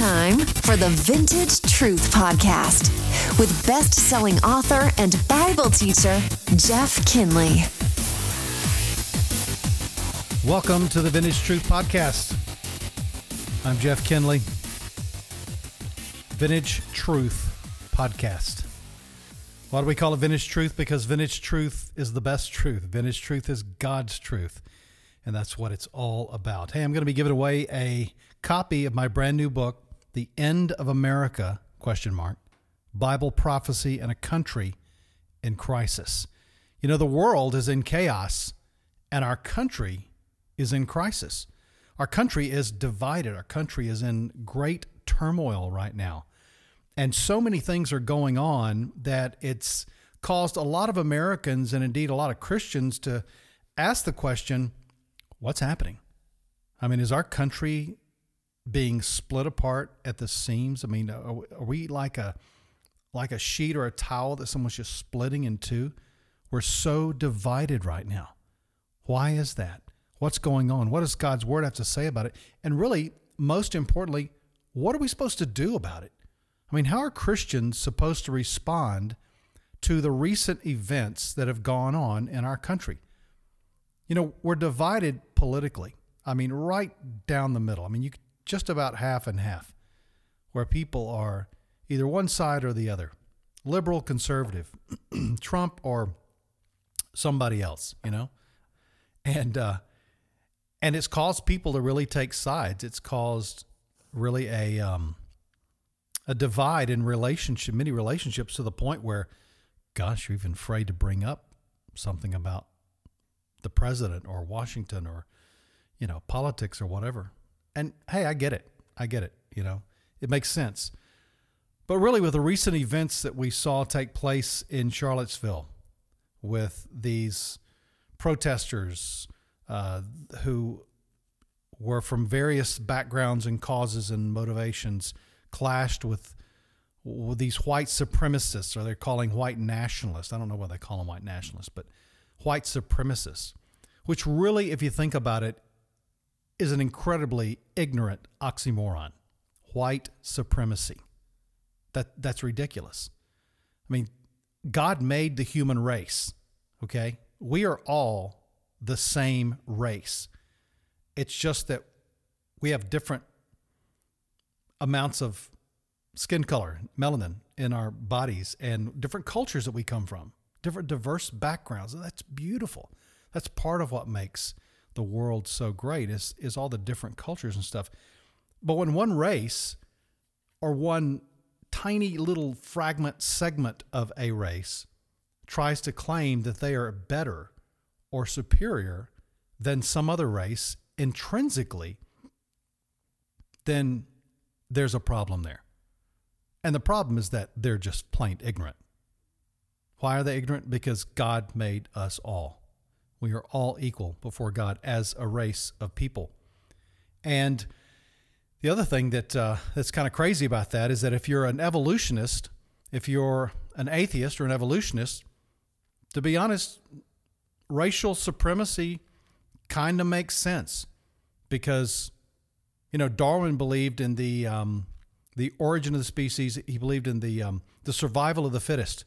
time for the Vintage Truth Podcast with best selling author and Bible teacher, Jeff Kinley. Welcome to the Vintage Truth Podcast. I'm Jeff Kinley. Vintage Truth Podcast. Why do we call it Vintage Truth? Because Vintage Truth is the best truth. Vintage Truth is God's truth. And that's what it's all about. Hey, I'm going to be giving away a copy of my brand new book, The End of America, question mark, Bible prophecy and a country in crisis. You know, the world is in chaos and our country is in crisis. Our country is divided. Our country is in great turmoil right now. And so many things are going on that it's caused a lot of Americans and indeed a lot of Christians to ask the question what's happening? I mean, is our country being split apart at the seams? I mean, are, we like a like a sheet or a towel that someone's just splitting in two? We're so divided right now. Why is that? What's going on? What does God's word have to say about it? And really, most importantly, what are we supposed to do about it? I mean, how are Christians supposed to respond to the recent events that have gone on in our country? You know, we're divided politically. I mean, right down the middle. I mean, you just about half and half, where people are either one side or the other, liberal, conservative, Trump or somebody else, you know, and uh, and it's caused people to really take sides. It's caused really a um, a divide in relationship, many relationships, to the point where, gosh, you're even afraid to bring up something about the president or Washington or you know politics or whatever. And hey, I get it. I get it. You know, it makes sense. But really, with the recent events that we saw take place in Charlottesville, with these protesters uh, who were from various backgrounds and causes and motivations, clashed with, with these white supremacists, or they're calling white nationalists. I don't know why they call them white nationalists, but white supremacists, which really, if you think about it, is an incredibly ignorant oxymoron. White supremacy. That that's ridiculous. I mean, God made the human race, okay? We are all the same race. It's just that we have different amounts of skin color, melanin in our bodies and different cultures that we come from, different diverse backgrounds. That's beautiful. That's part of what makes the world so great is is all the different cultures and stuff. But when one race or one tiny little fragment segment of a race tries to claim that they are better or superior than some other race intrinsically, then there's a problem there. And the problem is that they're just plain ignorant. Why are they ignorant? Because God made us all. We are all equal before God as a race of people. And the other thing that uh, that's kind of crazy about that is that if you're an evolutionist, if you're an atheist or an evolutionist, to be honest, racial supremacy kind of makes sense because you know Darwin believed in the um, the origin of the species. He believed in the um, the survival of the fittest.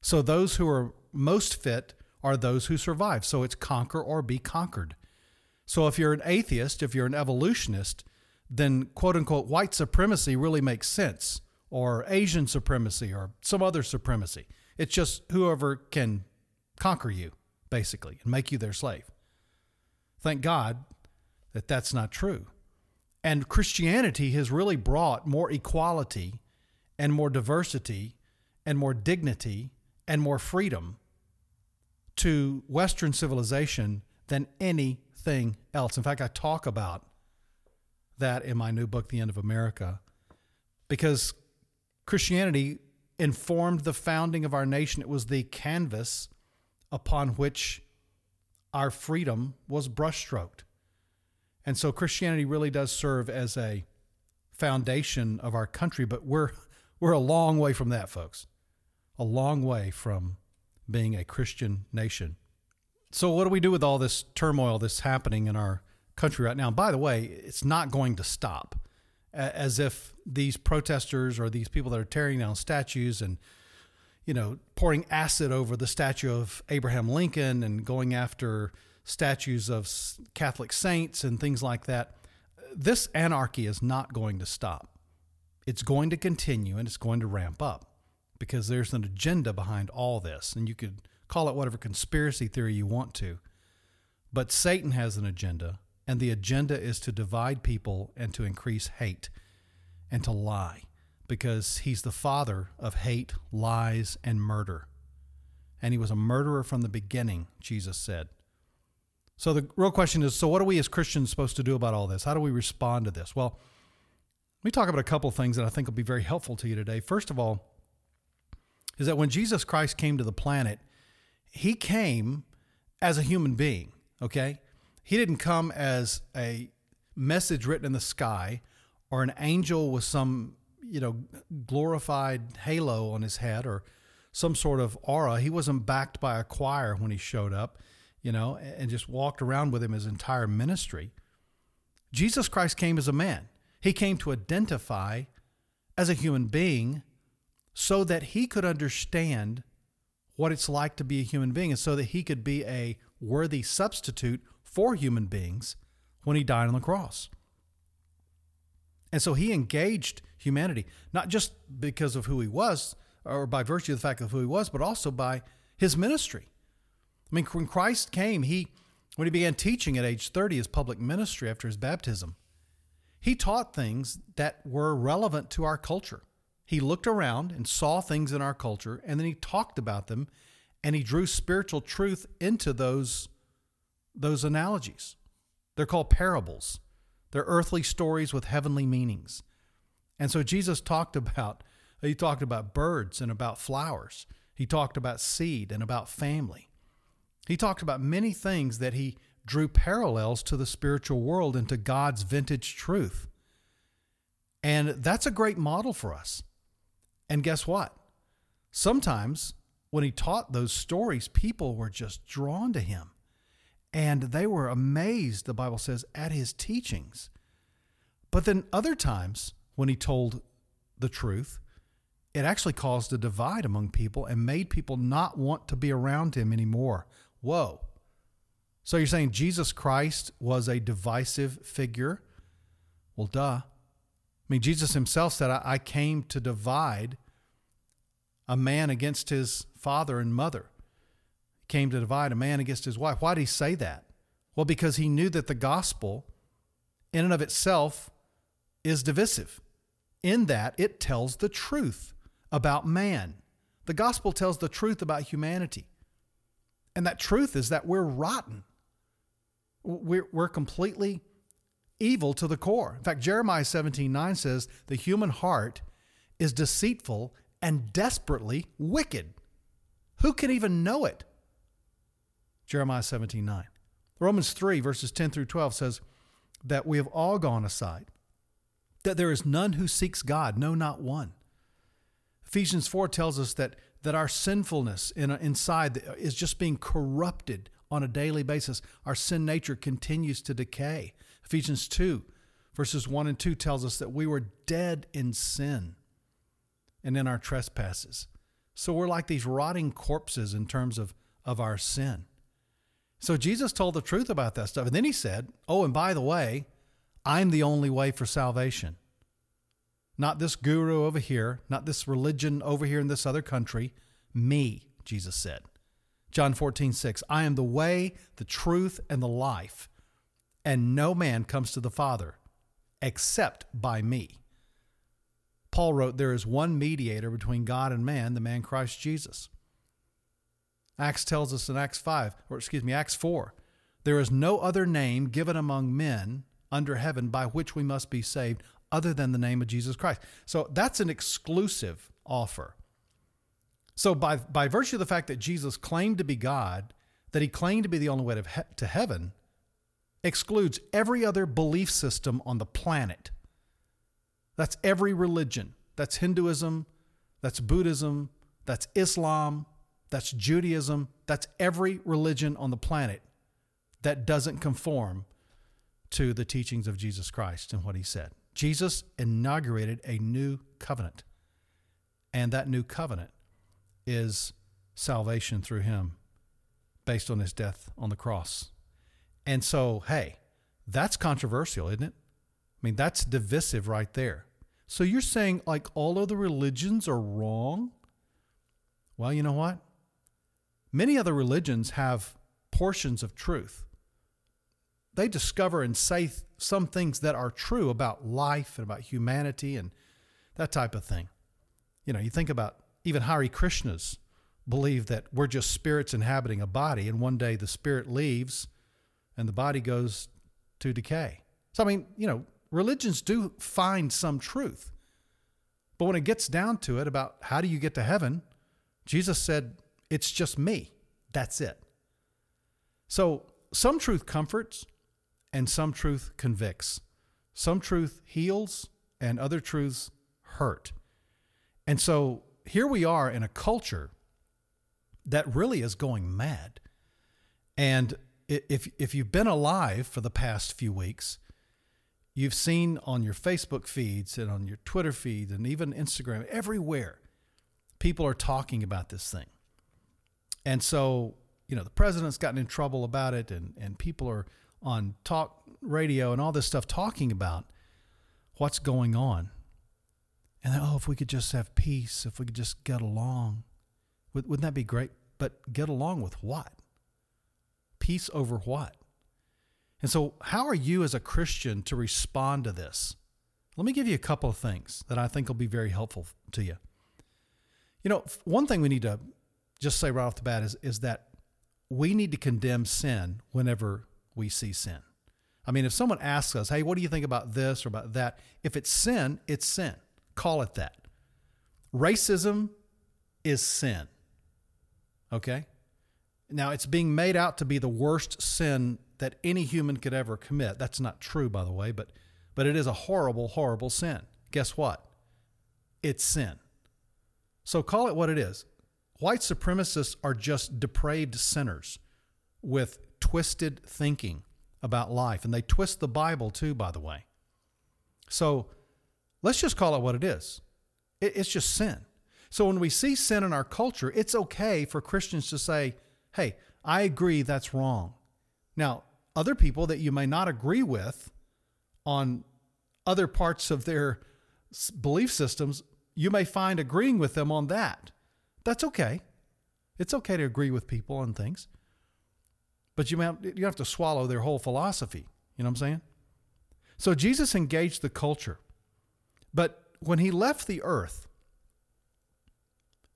So those who are most fit are those who survive. So it's conquer or be conquered. So if you're an atheist, if you're an evolutionist, then quote unquote white supremacy really makes sense, or Asian supremacy, or some other supremacy. It's just whoever can conquer you, basically, and make you their slave. Thank God that that's not true. And Christianity has really brought more equality and more diversity and more dignity and more freedom to Western civilization than anything else. In fact, I talk about that in my new book, The End of America, because Christianity informed the founding of our nation. It was the canvas upon which our freedom was brushstroked. And so Christianity really does serve as a foundation of our country, but we're we're a long way from that, folks. A long way from being a Christian nation. So, what do we do with all this turmoil that's happening in our country right now? And by the way, it's not going to stop. as if these protesters or these people that are tearing down statues and you know pouring acid over the statue of Abraham Lincoln and going after statues of Catholic saints and things like that. This anarchy is not going to stop. It's going to continue and it's going to ramp up because there's an agenda behind all this. And you could call it whatever conspiracy theory you want to. But Satan has an agenda, and the agenda is to divide people and to increase hate and to lie because he's the father of hate, lies, and murder. And he was a murderer from the beginning, Jesus said. So the real question is so, what are we as Christians supposed to do about all this? How do we respond to this? Well, let me talk about a couple things that I think will be very helpful to you today. First of all, is that when Jesus Christ came to the planet, he came as a human being, okay? He didn't come as a message written in the sky or an angel with some, you know, glorified halo on his head or some sort of aura. He wasn't backed by a choir when he showed up, you know, and just walked around with him his entire ministry. Jesus Christ came as a man. He came to identify as a human being so that he could understand what it's like to be a human being and so that he could be a worthy substitute for human beings when he died on the cross. And so he engaged humanity, not just because of who he was or by virtue of the fact of who he was, but also by his ministry. I mean, when Christ came, he when he began teaching at age 30, his public ministry after his baptism, he taught things that were relevant to our culture. He looked around and saw things in our culture, and then he talked about them, and he drew spiritual truth into those, those analogies. They're called parables. They're earthly stories with heavenly meanings. And so Jesus talked about he talked about birds and about flowers. He talked about seed and about family. He talked about many things that he drew parallels to the spiritual world and to God's vintage truth. And that's a great model for us. And guess what? Sometimes when he taught those stories, people were just drawn to him. And they were amazed, the Bible says, at his teachings. But then other times when he told the truth, it actually caused a divide among people and made people not want to be around him anymore. Whoa. So you're saying Jesus Christ was a divisive figure? Well, duh. I mean, Jesus himself said, I, I came to divide a man against his father and mother. He came to divide a man against his wife. Why did he say that? Well, because he knew that the gospel, in and of itself, is divisive, in that it tells the truth about man. The gospel tells the truth about humanity. And that truth is that we're rotten. We're, we're completely evil to the core. In fact, Jeremiah 17 9 says, The human heart is deceitful and desperately wicked. Who can even know it? Jeremiah 17 9. Romans 3, verses 10 through 12 says that we have all gone aside, that there is none who seeks God, no, not one. Ephesians 4 tells us that, that our sinfulness in, inside is just being corrupted on a daily basis. Our sin nature continues to decay. Ephesians 2, verses 1 and 2 tells us that we were dead in sin and in our trespasses. So we're like these rotting corpses in terms of, of our sin. So Jesus told the truth about that stuff. And then he said, Oh, and by the way, I'm the only way for salvation. Not this guru over here, not this religion over here in this other country. Me, Jesus said. John 14, 6. I am the way, the truth, and the life and no man comes to the Father except by me. Paul wrote, There is one mediator between God and man, the man Christ Jesus. Acts tells us in Acts 5, or excuse me, Acts 4, there is no other name given among men under heaven by which we must be saved other than the name of Jesus Christ. So that's an exclusive offer. So by, by virtue of the fact that Jesus claimed to be God, that he claimed to be the only way to, he- to heaven, excludes every other belief system on the planet. That's every religion. That's Hinduism, that's Buddhism, that's Islam, that's Judaism, that's every religion on the planet that doesn't conform to the teachings of Jesus Christ and what he said. Jesus inaugurated a new covenant. And that new covenant is salvation through him based on his death on the cross. And so, hey, that's controversial, isn't it? I mean, that's divisive right there. So you're saying like all other religions are wrong? Well, you know what? Many other religions have portions of truth. They discover and say some things that are true about life and about humanity and that type of thing. You know, you think about even Hare Krishnas believe that we're just spirits inhabiting a body, and one day the spirit leaves and the body goes to decay. So, I mean, you know, religions do find some truth. But when it gets down to it about how do you get to heaven, Jesus said, It's just me. That's it. So, some truth comforts and some truth convicts. Some truth heals and other truths hurt. And so here we are in a culture that really is going mad. And if if you've been alive for the past few weeks, you've seen on your Facebook feeds and on your Twitter feeds and even Instagram everywhere people are talking about this thing. And so, you know, the president's gotten in trouble about it and and people are on talk radio and all this stuff talking about what's going on. And then, oh, if we could just have peace, if we could just get along, wouldn't that be great? But get along with what? Peace over what? And so, how are you as a Christian to respond to this? Let me give you a couple of things that I think will be very helpful to you. You know, one thing we need to just say right off the bat is, is that we need to condemn sin whenever we see sin. I mean, if someone asks us, hey, what do you think about this or about that? If it's sin, it's sin. Call it that. Racism is sin. Okay? Now, it's being made out to be the worst sin that any human could ever commit. That's not true, by the way, but, but it is a horrible, horrible sin. Guess what? It's sin. So call it what it is. White supremacists are just depraved sinners with twisted thinking about life. And they twist the Bible too, by the way. So let's just call it what it is it's just sin. So when we see sin in our culture, it's okay for Christians to say, hey, I agree that's wrong. Now, other people that you may not agree with on other parts of their belief systems, you may find agreeing with them on that. That's okay. It's okay to agree with people on things, but you have, you have to swallow their whole philosophy. You know what I'm saying? So Jesus engaged the culture, but when he left the earth,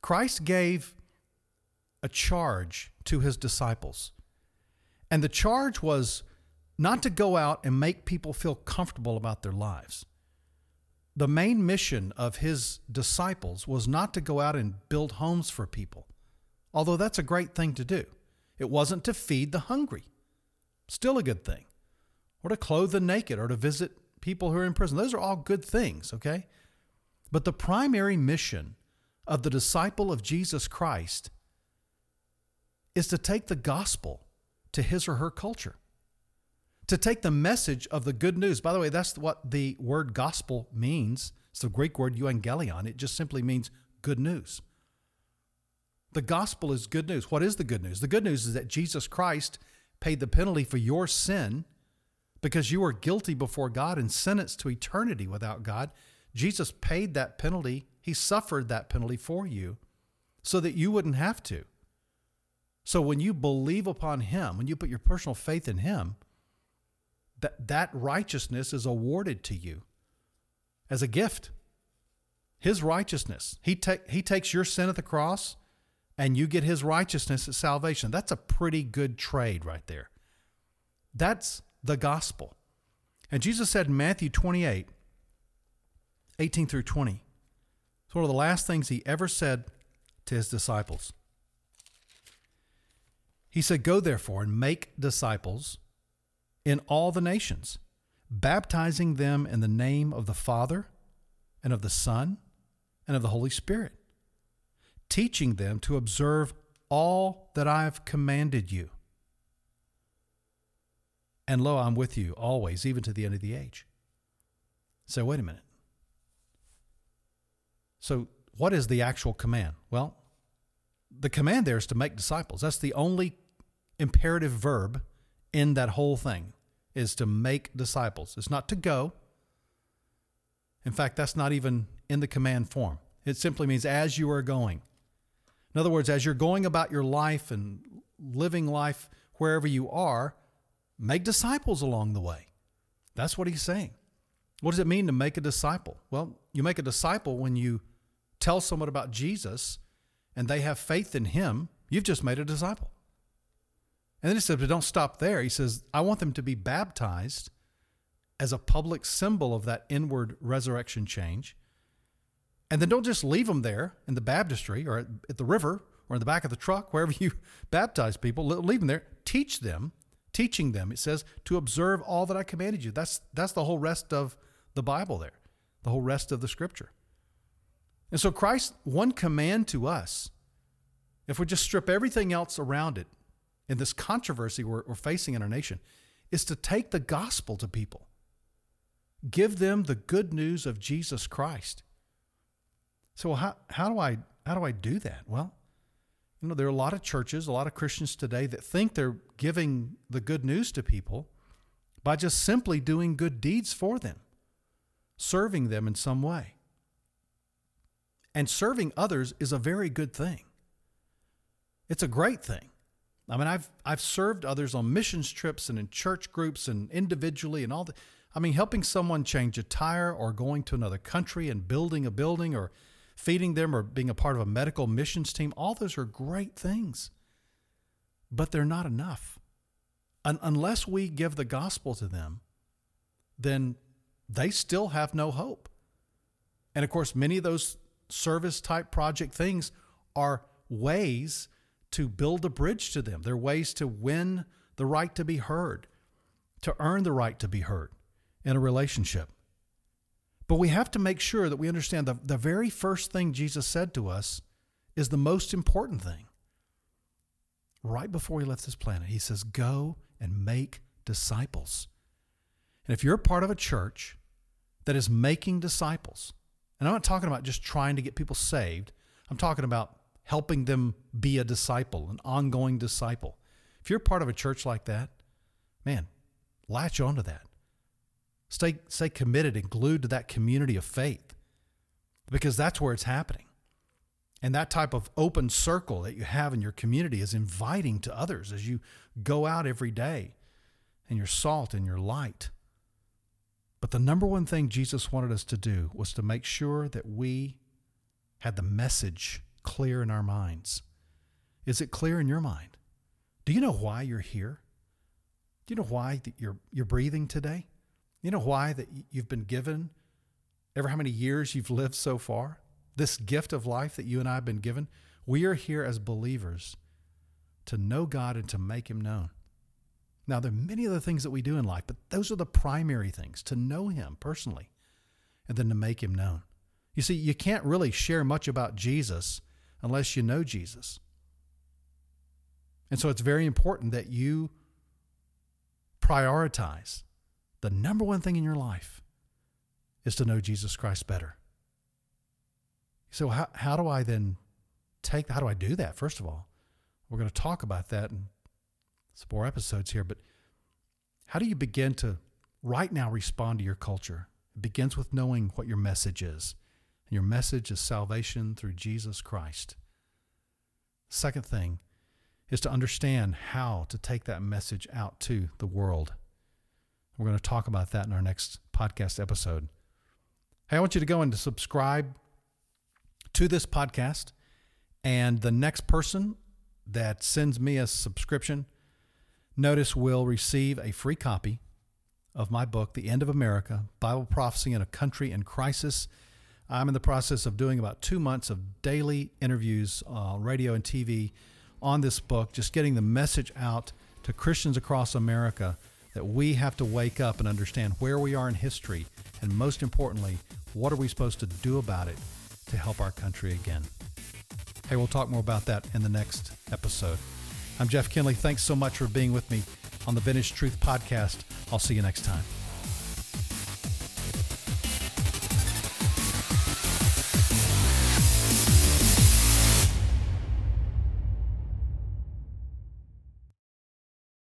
Christ gave a charge to his disciples. And the charge was not to go out and make people feel comfortable about their lives. The main mission of his disciples was not to go out and build homes for people, although that's a great thing to do. It wasn't to feed the hungry, still a good thing, or to clothe the naked, or to visit people who are in prison. Those are all good things, okay? But the primary mission of the disciple of Jesus Christ is to take the gospel to his or her culture, to take the message of the good news. By the way, that's what the word gospel means. It's the Greek word euangelion. It just simply means good news. The gospel is good news. What is the good news? The good news is that Jesus Christ paid the penalty for your sin because you were guilty before God and sentenced to eternity without God. Jesus paid that penalty he suffered that penalty for you so that you wouldn't have to. So when you believe upon him, when you put your personal faith in him, that, that righteousness is awarded to you as a gift. His righteousness. He, he takes your sin at the cross and you get his righteousness at salvation. That's a pretty good trade right there. That's the gospel. And Jesus said in Matthew 28, 18 through 20, it's one of the last things he ever said to his disciples. He said, Go therefore and make disciples in all the nations, baptizing them in the name of the Father and of the Son and of the Holy Spirit, teaching them to observe all that I have commanded you. And lo, I'm with you always, even to the end of the age. So, wait a minute. So, what is the actual command? Well, the command there is to make disciples. That's the only imperative verb in that whole thing is to make disciples. It's not to go. In fact, that's not even in the command form. It simply means as you are going. In other words, as you're going about your life and living life wherever you are, make disciples along the way. That's what he's saying. What does it mean to make a disciple? Well, you make a disciple when you tell someone about Jesus and they have faith in him, you've just made a disciple. And then he says, but don't stop there. He says, I want them to be baptized as a public symbol of that inward resurrection change. And then don't just leave them there in the baptistry or at, the river or in the back of the truck, wherever you baptize people, leave them there. Teach them, teaching them, it says, to observe all that I commanded you. That's, that's the whole rest of the Bible there, the whole rest of the scripture. And so, Christ's one command to us, if we just strip everything else around it in this controversy we're, we're facing in our nation, is to take the gospel to people. Give them the good news of Jesus Christ. So how, how do I how do I do that? Well, you know, there are a lot of churches, a lot of Christians today that think they're giving the good news to people by just simply doing good deeds for them, serving them in some way. And serving others is a very good thing. It's a great thing. I mean, I've I've served others on missions trips and in church groups and individually and all that. I mean, helping someone change a tire or going to another country and building a building or feeding them or being a part of a medical missions team, all those are great things. But they're not enough. Un- unless we give the gospel to them, then they still have no hope. And of course, many of those service type project things are ways to build a bridge to them. They're ways to win the right to be heard, to earn the right to be heard in a relationship. But we have to make sure that we understand the, the very first thing Jesus said to us is the most important thing. Right before he left this planet, he says, Go and make disciples. And if you're part of a church that is making disciples, and I'm not talking about just trying to get people saved, I'm talking about helping them be a disciple, an ongoing disciple. If you're part of a church like that, man, latch onto that. Stay, stay committed and glued to that community of faith because that's where it's happening. And that type of open circle that you have in your community is inviting to others as you go out every day and your salt and your light. But the number one thing Jesus wanted us to do was to make sure that we had the message clear in our minds. Is it clear in your mind? Do you know why you're here? Do you know why that you're you're breathing today? You know why that you've been given ever how many years you've lived so far? This gift of life that you and I have been given. We are here as believers to know God and to make him known. Now, there are many other things that we do in life, but those are the primary things to know Him personally and then to make Him known. You see, you can't really share much about Jesus unless you know Jesus. And so it's very important that you prioritize the number one thing in your life is to know Jesus Christ better. So, how, how do I then take, how do I do that? First of all, we're going to talk about that in some more episodes here, but how do you begin to right now respond to your culture? It begins with knowing what your message is. And your message is salvation through Jesus Christ. Second thing is to understand how to take that message out to the world. We're going to talk about that in our next podcast episode. Hey, I want you to go and to subscribe to this podcast. And the next person that sends me a subscription, notice will receive a free copy of my book, The End of America Bible Prophecy in a Country in Crisis. I'm in the process of doing about two months of daily interviews uh, on radio and TV on this book, just getting the message out to Christians across America that we have to wake up and understand where we are in history, and most importantly, what are we supposed to do about it to help our country again. Hey, we'll talk more about that in the next episode. I'm Jeff Kinley. Thanks so much for being with me on the Vintage Truth Podcast. I'll see you next time.